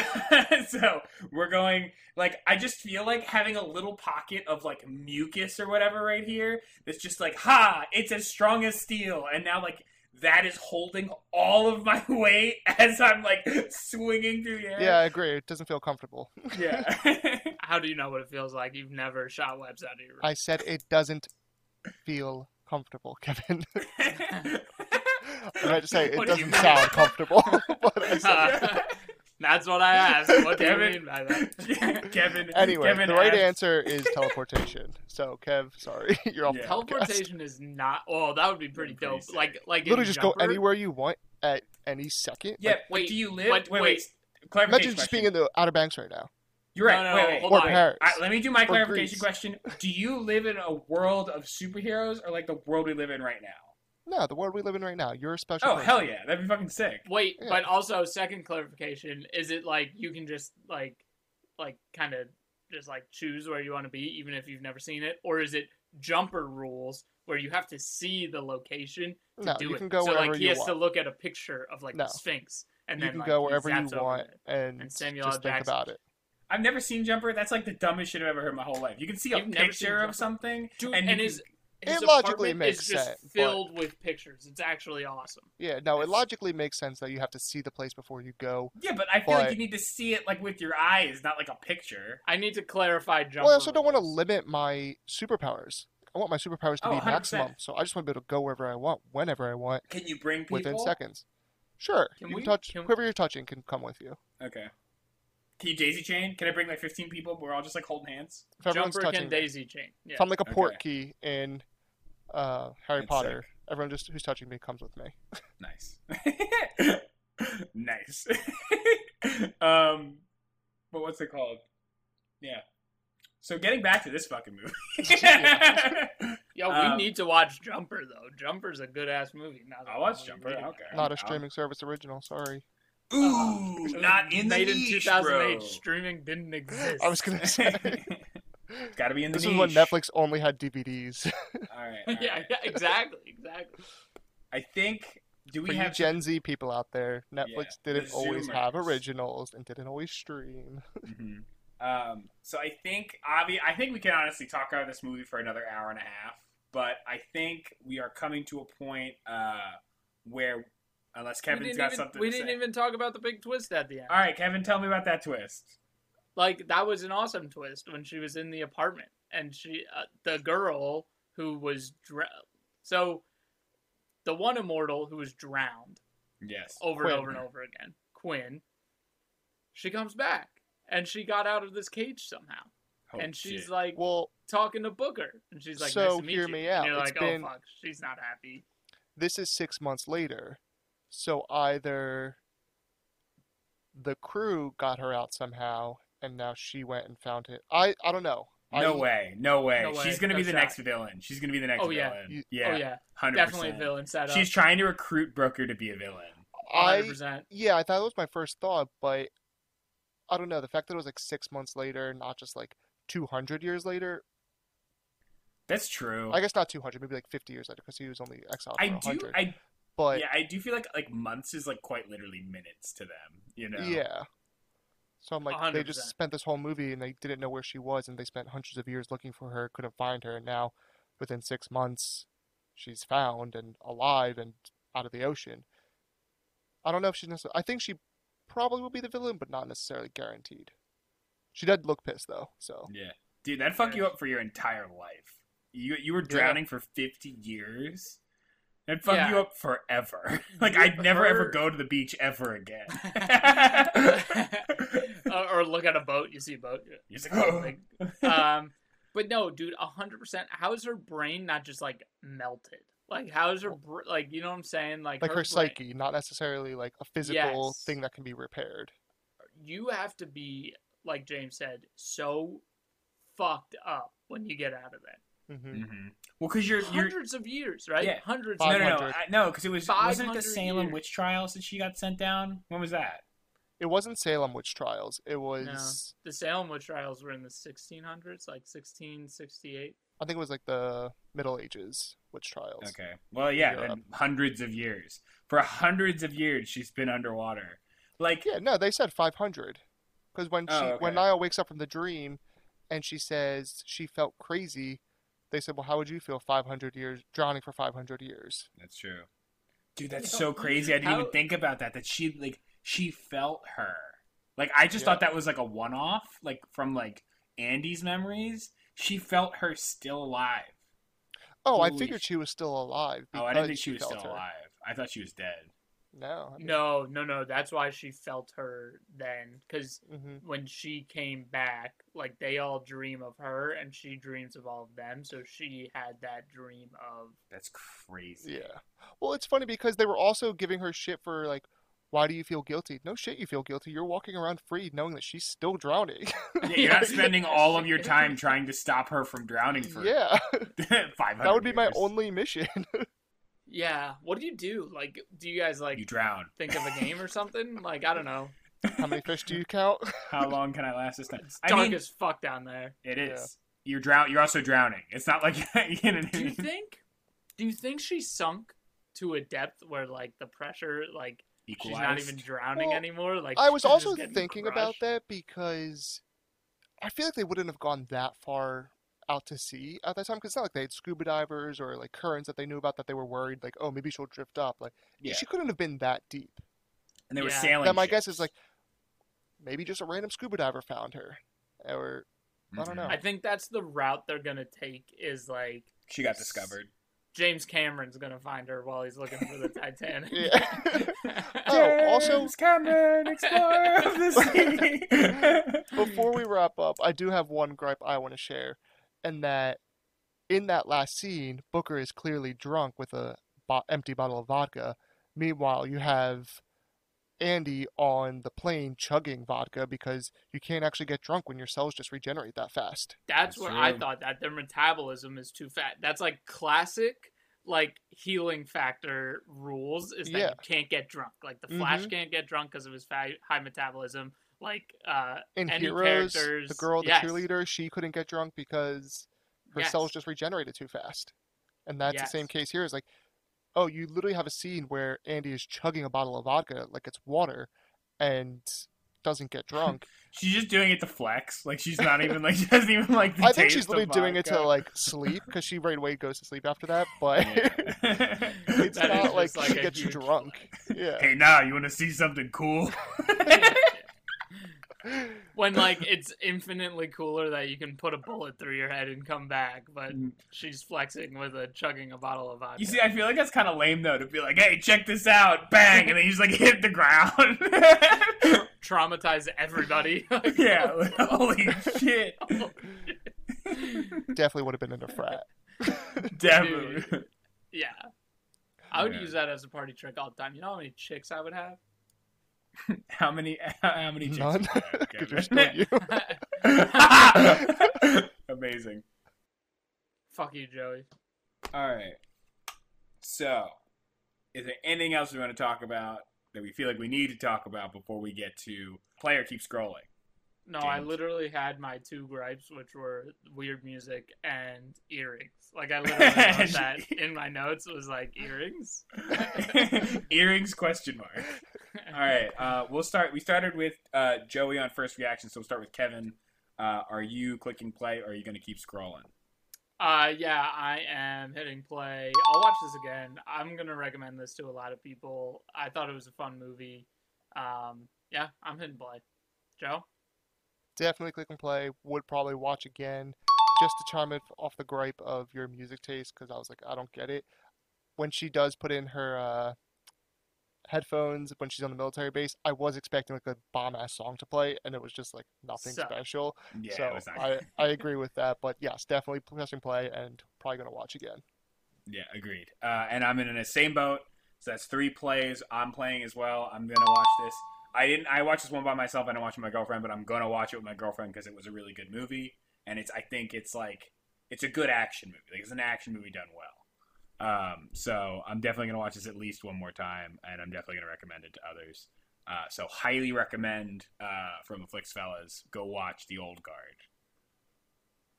so we're going. Like, I just feel like having a little pocket of like mucus or whatever right here. That's just like, ha! It's as strong as steel. And now like. That is holding all of my weight as I'm like swinging through the air. yeah, I agree. It doesn't feel comfortable. Yeah. How do you know what it feels like? You've never shot webs out of your I said it doesn't feel comfortable, Kevin. I meant to say it What doesn't mean? sound comfortable, but I said Uh, That's what I asked. What do you mean by that? Kevin. Anyway, Kevin the right asked- answer is teleportation. So, Kev, sorry, you're off Yeah. the podcast. Teleportation is not. Oh, that would be pretty Pretty dope. sick. Like, like in Literally, just go anywhere you want at any second. Yeah, Like, wait, do you live? but wait, wait. wait. Clarification imagine just being in the Outer Banks right now. You're right. No, no, wait, no, wait. hold Or on. Paris. All right, let me do my clarification Greece. question. Do you live in a world of superheroes or like the world we live in right now? No, the world we live in right now. You're a special. Oh person. hell yeah, that'd be fucking sick. Wait, Yeah. but also second clarification: is it like you can just like, like kind of just like choose where you want to be, even if you've never seen it, or is it jumper rules where you have to see the location to No, do you it? can go so wherever like he you has want. to look at a picture of like No. the Sphinx, and you then can like, go wherever you zaps over want and, And Samuel L. just think about it. I've never seen Jumper. That's like the dumbest shit I've ever heard in my whole life. You can see a You've picture of something, Dude, and, and, you his, can- his It logically apartment makes is just sense, but- filled with pictures. It's actually awesome. Yeah, no, it logically makes sense that you have to see the place before you go. yeah, but I feel like you need to see it like with your eyes, not like a picture. I need to clarify jumper. Well, I also don't want to limit my superpowers. I want my superpowers to Oh, be 100%. maximum, so I just want to be able to go wherever I want, whenever I want, Can you bring people within seconds. Sure, Can you we- can touch can- whoever you're touching can come with you. Okay. Can you daisy chain? Can I bring like 15 people? We're all just like holding hands. If everyone's Jumper touching, can daisy chain. Yeah. if I'm like a port Okay. key in uh, Harry That's Potter, everyone just who's touching me comes with me. Nice. nice. um, but what's it called? Yeah. So getting back to this fucking movie. Yo, we Um, need to watch Jumper though. Jumper's a good ass movie. Now that I'll watch I'm Jumper. reading Okay. Not a I'm- streaming service original. Sorry, Ooh, Uh, not in the made in 2008. bro. Streaming didn't exist. I was gonna say Got to be in the this niche. is when Netflix only had DVDs. All right. all yeah, right. yeah, exactly, exactly. I think. Do we For you have Gen Z people out there, Netflix the didn't always have originals and didn't always stream. Mhm. Um, so I think Avi, I think we can honestly talk about this movie for another hour and a half, but I think we are coming to a point uh, where, unless Kevin's didn't, got even, something we to didn't say. even talk about the big twist at the end. All right, Kevin, tell me about that twist. Like that was an awesome twist when she was in the apartment and she, uh, the girl who was dr- so the one immortal who was drowned Yes. over Quynh. and over and over again, Quynh. She comes back and she got out of this cage somehow, Oh, and she's shit. like Well, talking to Booker, and she's like, So, "Nice to meet hear you." me And out. you're It's like, been- "Oh fuck, she's not happy." this is six months later, so either the crew got her out somehow, and now she went and found it. I I don't know. no I, way, no way. No way, She's gonna no be the shot. next villain. She's gonna be the next Oh, yeah. villain. Yeah, Oh yeah, 100. definitely a percent. villain setup. She's trying to recruit Booker to be a villain. I 100%. yeah, I thought it was my first thought, but I don't know. The fact that it was like six months later, not just like two hundred years later. That's true. I guess not two hundred, maybe like fifty years later, because he was only exiled for I a do. I But yeah, I do feel like like months is like quite literally minutes to them. You know. Yeah. So I'm like, they just spent this whole movie and they didn't know where she was, and they spent hundreds of years looking for her, couldn't find her, and now, within six months, she's found and alive and out of the ocean. I don't know if she's necessarily. I think she probably will be the villain, but not necessarily guaranteed. She did look pissed though, so Yeah, dude, that fuck you up for your entire life. You you were drowning for fifty years. That fuck Yeah. you up forever. like I'd never ever go to the beach ever again. or, or look at a boat, you see a boat. You're just like, oh. Like, um, but no, dude, hundred percent. How is her brain not just like melted? Like, how is her br- like? You know what I'm saying? Like, like her brain- psyche, not necessarily like a physical Yes. thing that can be repaired. You have to be like James said, so fucked up when you get out of that. Hmm Mhm. Well, because you're you're Hundreds of years, right? Yeah. Hundreds. no no no I, no because it was wasn't it the Salem years. witch trials that she got sent down? When was that? It wasn't Salem witch trials. It was The Salem witch trials were in the 1600s, like 1668. I think it was like the Middle Ages witch trials. Okay. Well, yeah, and hundreds of years. For hundreds of years, she's been underwater. Like, Yeah, no, they said 500. Because when she Oh, when. Nile wakes up from the dream, and she says she felt crazy, they said, "Well, how would you feel 500 years drowning for 500 years?" That's true. Dude, that's so crazy. I didn't how- even think about that. That she like she felt her. Like I just Yeah. thought that was like a one off, like from like Andy's memories. She felt her still alive. Oh, I figured sh- she was still alive. Oh, I didn't think she was still her. alive. I thought she was dead. No, I mean, No, no, no. That's why she felt her then, because mhm. when she came back, like they all dream of her, and she dreams of all of them. So she had that dream of That's crazy. Yeah. Well, it's funny because they were also giving her shit for like, why do you feel guilty? No shit, you feel guilty. You're walking around free, knowing that she's still drowning. Yeah, you're not spending all of your time trying to stop her from drowning for yeah, five hundred. that would be my only mission. Yeah. What do you do? Like, do you guys like You drown. think of a game or something? Like, I don't know. How many fish do you count? How long can I last this time? It's I dark mean, as fuck down there. it is. Yeah. You're drown. You're also drowning. It's not like you know what I Do you mean? think? Do you think she sunk to a depth where like the pressure, like she's not even drowning Well, anymore? Like I was also just getting thinking about that because I feel like they wouldn't have gone that far out to sea at that time because it's not like they had scuba divers or like currents that they knew about that they were worried like oh maybe she'll drift up like Yeah. she couldn't have been that deep. and they were Yeah. sailing. Then my guess is like maybe just a random scuba diver found her or I don't mm-hmm. know. I think that's the route they're gonna take. Is like She got discovered. James Cameron's gonna find her while he's looking for the Titanic. Yeah. Oh, also- James Cameron, explorer of the sea. Before we wrap up, I do have one gripe I want to share, and that in that last scene, Booker is clearly drunk with a bo- empty bottle of vodka. Meanwhile, you have Andy on the plane chugging vodka because you can't actually get drunk when your cells just regenerate that fast. That's That's what I thought. That their metabolism is too fat. That's like classic, like healing factor rules. Is that Yeah. you can't get drunk. Like the Flash Mhm. can't get drunk because of his fa- high metabolism. Like uh, In any Heroes, the girl, the yes. cheerleader, she couldn't get drunk because her Yes. cells just regenerated too fast. And that's the same Yes. case here. Is like, oh, you literally have a scene where Andy is chugging a bottle of vodka like it's water, and doesn't get drunk. she's just doing it to flex. Like she's not even like she doesn't even like. The I think she's literally of doing it to like sleep because she right away goes to sleep after that. But Yeah. it's That is not like just, she gets huge drunk. flex. Yeah. hey, now you want to see something cool? When like it's infinitely cooler that you can put a bullet through your head and come back, but Mm. she's flexing with a chugging a bottle of vodka. You see, I feel like that's kind of lame though to be like, "Hey, check this out!" Bang, and then you just like hit the ground. traumatize everybody. Like, yeah, like, holy shit! Definitely would have been in a frat. Definitely. yeah. I would Yeah. use that as a party trick all the time. You know how many chicks I would have? How many? How many? chicks None. do you have, Because you're still you. Amazing. Fuck you, Joey. All right. So, is there anything else we want to talk about that we feel like we need to talk about before we get to player keep scrolling? No, I literally had my two gripes, which were weird music and earrings. Like I literally wrote that in my notes. It was like earrings. Earrings? Question mark. All right. Uh, we'll start. We started with uh, Joey on first reaction, so we'll start with Kevin. Uh, are you clicking play, or are you going to keep scrolling? Uh, yeah, I am hitting play. I'll watch this again. I'm gonna recommend this to a lot of people. I thought it was a fun movie. Um, Yeah, I'm hitting play. Joe? Definitely click and play. Would probably watch again, just to chime in off the gripe of your music taste, because I was like, I don't get it. When she does put in her uh, headphones when she's on the military base, I was expecting like a bomb ass song to play, and it was just like nothing So- special. Yeah, so not I, I agree with that. But yes, definitely pressing play and probably gonna watch again. Yeah, agreed. Uh, and I'm in the same boat. So that's three plays. I'm playing as well. I'm gonna watch this. I didn't. I watched this one by myself. I didn't watch it with my girlfriend, but I'm gonna watch it with my girlfriend because it was a really good movie, and it's. I think it's like it's a good action movie. Like it's an action movie done well. Um, so I'm definitely gonna watch this at least one more time, and I'm definitely gonna recommend it to others. Uh, so highly recommend uh, from the Flix Fellas. Go watch The Old Guard,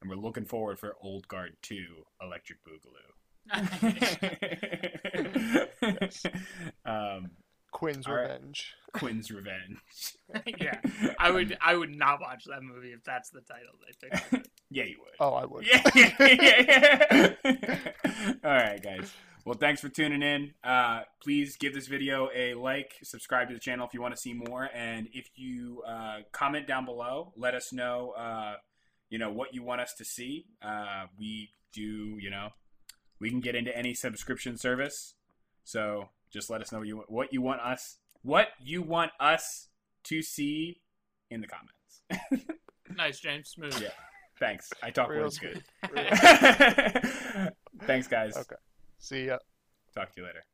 and we're looking forward for Old Guard Two: Electric Boogaloo. um, Quynh's All right. Revenge. Quynh's Revenge. yeah, I would I would not watch that movie if that's the title they picked. Yeah, you would. Oh, I would. Yeah, yeah, yeah. All right, guys. Well, thanks for tuning in. Uh, please give this video a like, subscribe to the channel if you want to see more, and if you uh, comment down below, let us know, uh, you know, what you want us to see. Uh, we do, you know, we can get into any subscription service. So just let us know what you what you want us what you want us to see in the comments. nice, James. Smooth. Yeah. Thanks. I talk Real words good. Thanks, guys. Okay. See ya. Talk to you later.